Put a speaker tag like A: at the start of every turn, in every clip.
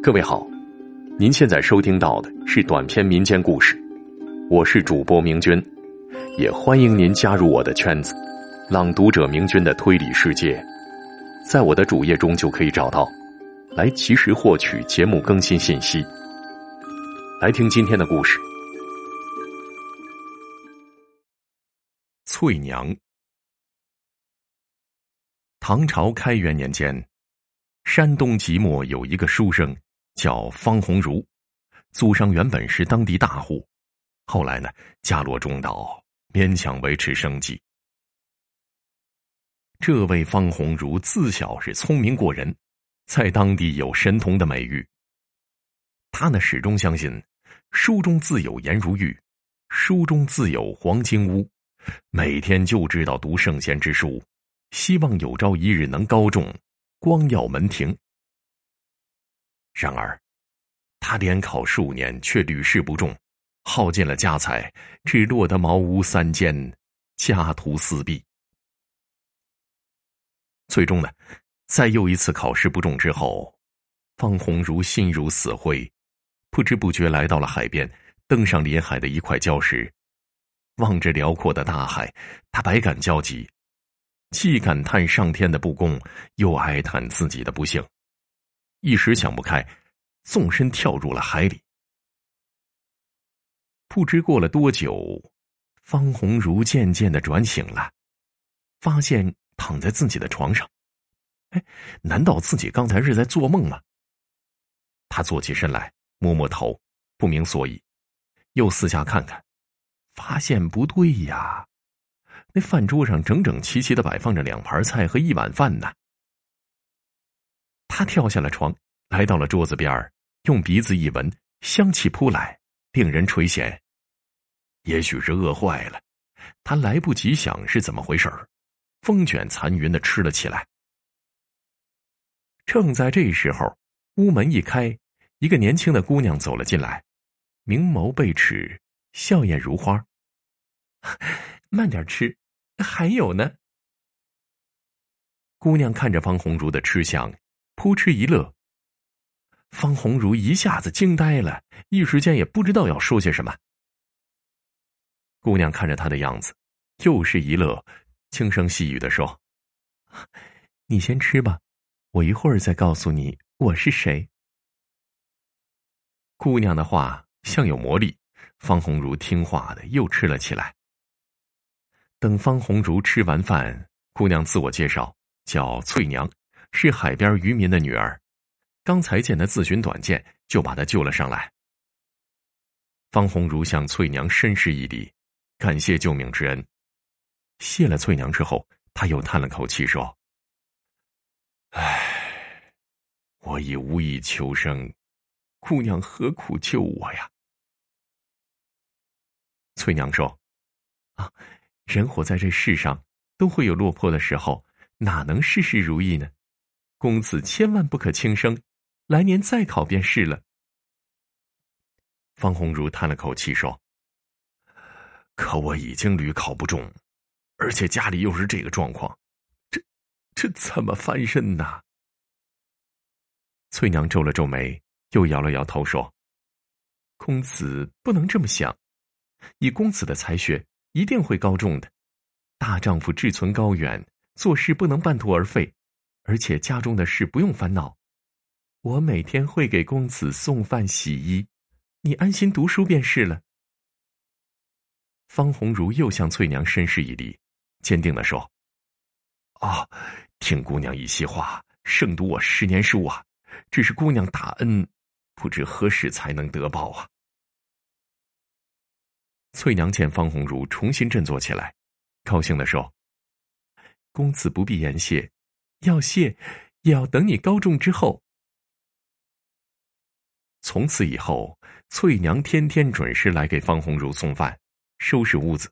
A: 各位好，您现在收听到的是短篇民间故事，我是主播明君，也欢迎您加入我的圈子——朗读者明君的推理世界，在我的主页中就可以找到，来及时获取节目更新信息。来听今天的故事，《翠娘》。唐朝开元年间，山东即墨有一个书生叫方鸿儒，祖上原本是当地大户，后来呢家落中道，勉强维持生计。这位方鸿儒自小是聪明过人，在当地有神童的美誉。他呢始终相信，书中自有颜如玉，书中自有黄金屋，每天就知道读圣贤之书。希望有朝一日能高中，光耀门庭。然而，他连考数年，却屡试不中，耗尽了家财，只落得茅屋三间，家徒四壁。最终呢，在又一次考试不中之后，方鸿儒心如死灰，不知不觉来到了海边，登上临海的一块礁石，望着辽阔的大海，他百感交集。既感叹上天的不公，又哀叹自己的不幸，一时想不开，纵身跳入了海里。不知过了多久，方鸿儒渐渐的转醒了，发现躺在自己的床上。哎，难道自己刚才是在做梦吗？他坐起身来，摸摸头，不明所以，又四下看看，发现不对呀。那饭桌上整整齐齐的摆放着两盘菜和一碗饭呢。他跳下了床，来到了桌子边，用鼻子一闻，香气扑来，令人垂涎。也许是饿坏了，他来不及想是怎么回事，风卷残云的吃了起来。正在这时候，屋门一开，一个年轻的姑娘走了进来，明眸贝齿，笑靥如花。慢点吃。还有呢。姑娘看着方红如的吃相，扑哧一乐。方红如一下子惊呆了，一时间也不知道要说些什么。姑娘看着他的样子，又是一乐，轻声细语的说：“你先吃吧，我一会儿再告诉你我是谁。”姑娘的话像有魔力，方红如听话的又吃了起来。等方红茹吃完饭，姑娘自我介绍叫翠娘，是海边渔民的女儿。刚才见她自寻短见，就把她救了上来。方红茹向翠娘深施一礼，感谢救命之恩。谢了翠娘之后，他又叹了口气说：“唉，我已无意求生，姑娘何苦救我呀？”翠娘说：“啊。”人活在这世上，都会有落魄的时候，哪能事事如意呢？公子千万不可轻生，来年再考便是了。方鸿儒叹了口气说：“可我已经屡考不中，而且家里又是这个状况，这这怎么翻身呢？”翠娘皱了皱眉，又摇了摇头说：“公子不能这么想，以公子的才学。”一定会高中的，大丈夫志存高远，做事不能半途而废，而且家中的事不用烦恼，我每天会给公子送饭洗衣，你安心读书便是了。方红如又向翠娘深施一礼，坚定的说：“啊，听姑娘一席话，胜读我十年书啊！这是姑娘大恩，不知何时才能得报啊！”翠娘见方鸿儒重新振作起来，高兴的说：“公子不必言谢，要谢也要等你高中之后。”从此以后，翠娘天天准时来给方鸿儒送饭、收拾屋子。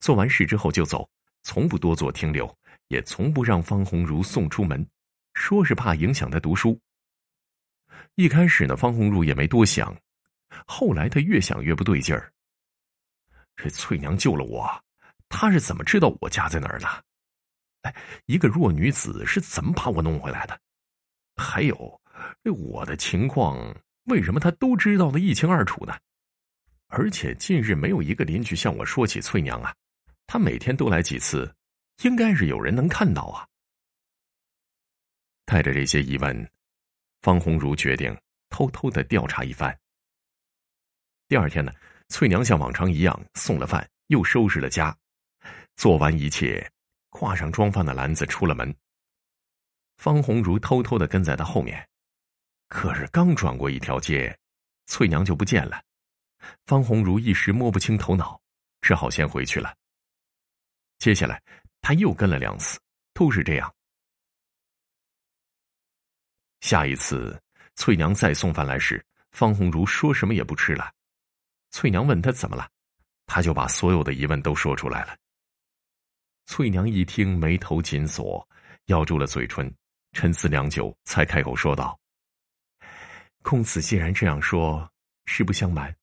A: 做完事之后就走，从不多做停留，也从不让方鸿儒送出门，说是怕影响他读书。一开始呢，方鸿儒也没多想，后来他越想越不对劲儿。这翠娘救了我，她是怎么知道我家在哪儿的？哎，一个弱女子是怎么把我弄回来的？还有，我的情况为什么她都知道的一清二楚呢？而且近日没有一个邻居向我说起翠娘啊，她每天都来几次，应该是有人能看到啊。带着这些疑问，方红茹决定偷偷的调查一番。第二天呢，翠娘像往常一样送了饭，又收拾了家，做完一切，挎上装饭的篮子出了门。方红如偷偷的跟在他后面，可是刚转过一条街，翠娘就不见了。方红如一时摸不清头脑，只好先回去了。接下来，他又跟了两次，都是这样。下一次，翠娘再送饭来时，方红如说什么也不吃了。翠娘问他怎么了，他就把所有的疑问都说出来了。翠娘一听，眉头紧锁，咬住了嘴唇。沉思良久，才开口说道：“公子既然这样说，实不相瞒，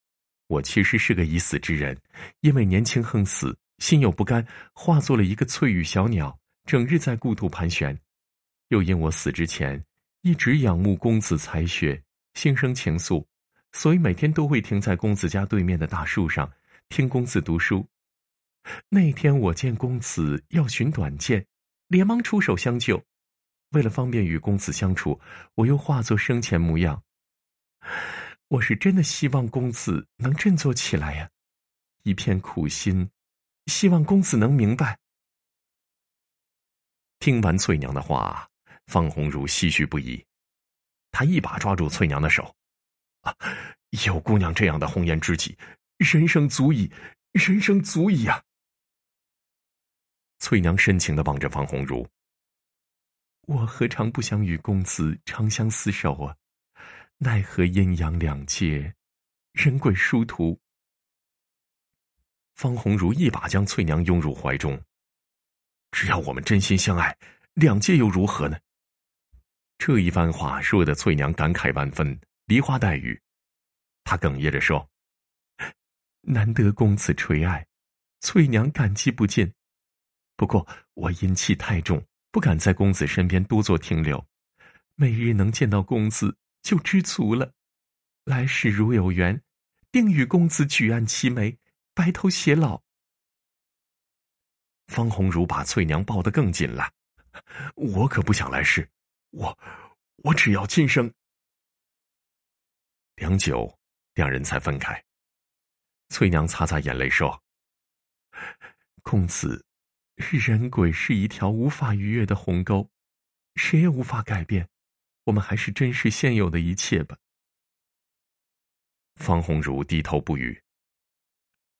A: 我其实是个已死之人，因为年轻横死，心有不甘，化作了一个翠羽小鸟，整日在故土盘旋。又因我死之前，一直仰慕公子才学，心生情愫，所以每天都会停在公子家对面的大树上，听公子读书。那天我见公子要寻短见，连忙出手相救。”为了方便与公子相处，我又化作生前模样。我是真的希望公子能振作起来呀，一片苦心，希望公子能明白。听完翠娘的话，方红如唏嘘不已，她一把抓住翠娘的手：“啊，有姑娘这样的红颜知己，人生足矣，人生足矣呀！”翠娘深情的望着方红茹。我何尝不想与公子长相厮守啊？奈何阴阳两界，人鬼殊途。方红茹一把将翠娘拥入怀中。只要我们真心相爱，两界又如何呢？这一番话说的翠娘感慨万分，梨花带雨。他哽咽着说：“难得公子垂爱，翠娘感激不尽。不过我阴气太重。”不敢在公子身边多做停留，每日能见到公子就知足了。来世如有缘，定与公子举案齐眉，白头偕老。方红如把翠娘抱得更紧了，我可不想来世，我我只要今生。良久，两人才分开。翠娘擦擦眼泪说：“公子。”人鬼是一条无法逾越的鸿沟，谁也无法改变。我们还是珍视现有的一切吧。方红茹低头不语。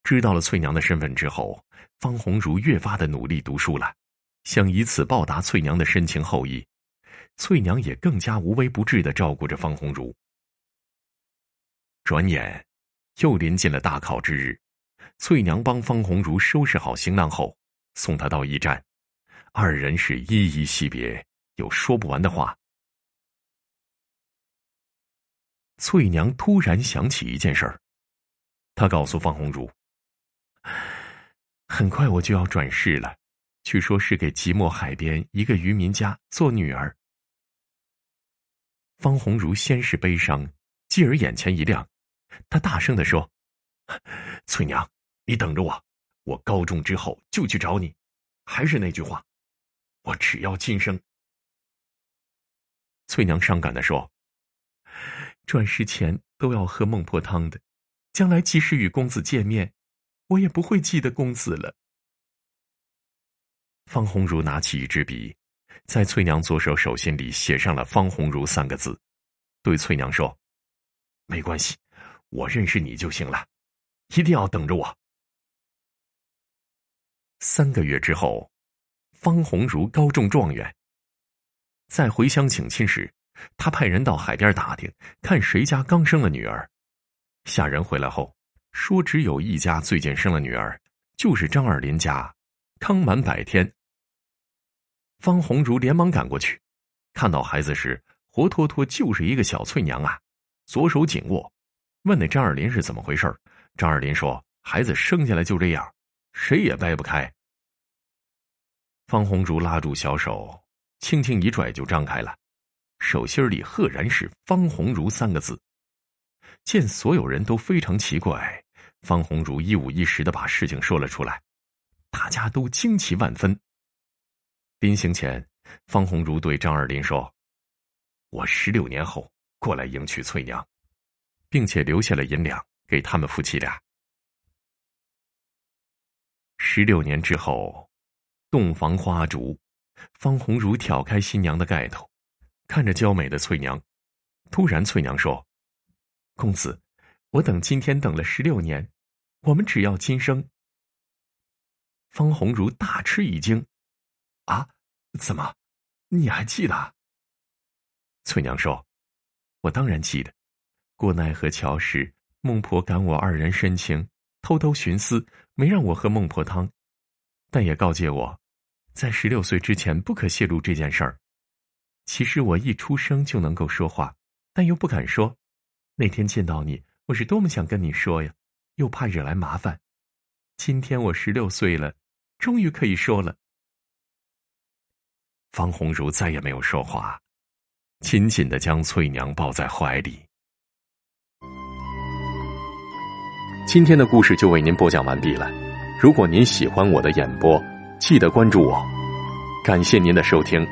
A: 知道了翠娘的身份之后，方红茹越发的努力读书了，想以此报答翠娘的深情厚谊。翠娘也更加无微不至的照顾着方红茹。转眼，又临近了大考之日，翠娘帮方红如收拾好行囊后。送他到驿站，二人是依依惜别，有说不完的话。翠娘突然想起一件事儿，她告诉方红茹：“很快我就要转世了，据说是给即墨海边一个渔民家做女儿。”方红如先是悲伤，继而眼前一亮，他大声的说：“翠娘，你等着我。”我高中之后就去找你，还是那句话，我只要今生。翠娘伤感的说：“转世前都要喝孟婆汤的，将来即使与公子见面，我也不会记得公子了。”方红如拿起一支笔，在翠娘左手手心里写上了“方红如”三个字，对翠娘说：“没关系，我认识你就行了，一定要等着我。”三个月之后，方红如高中状元。在回乡请亲时，他派人到海边打听，看谁家刚生了女儿。下人回来后说，只有一家最近生了女儿，就是张二林家，刚满百天。方红如连忙赶过去，看到孩子时，活脱脱就是一个小翠娘啊，左手紧握。问那张二林是怎么回事张二林说，孩子生下来就这样。谁也掰不开。方红竹拉住小手，轻轻一拽，就张开了。手心里赫然是“方鸿儒”三个字。见所有人都非常奇怪，方鸿儒一五一十的把事情说了出来，大家都惊奇万分。临行前，方鸿儒对张二林说：“我十六年后过来迎娶翠娘，并且留下了银两给他们夫妻俩。”十六年之后，洞房花烛，方鸿儒挑开新娘的盖头，看着娇美的翠娘，突然，翠娘说。公子，我等今天等了十六年，我们只要今生。方鸿儒大吃一惊，啊，怎么，你还记得？翠娘说：“我当然记得，过奈何桥时，孟婆感我二人深情，偷偷寻思，没让我喝孟婆汤，但也告诫我，在十六岁之前不可泄露这件事儿。其实我一出生就能够说话，但又不敢说。”那天见到你，我是多么想跟你说呀，又怕惹来麻烦。今天我十六岁了，终于可以说了。方红茹再也没有说话，紧紧的将翠娘抱在怀里。今天的故事就为您播讲完毕了。如果您喜欢我的演播，记得关注我。感谢您的收听。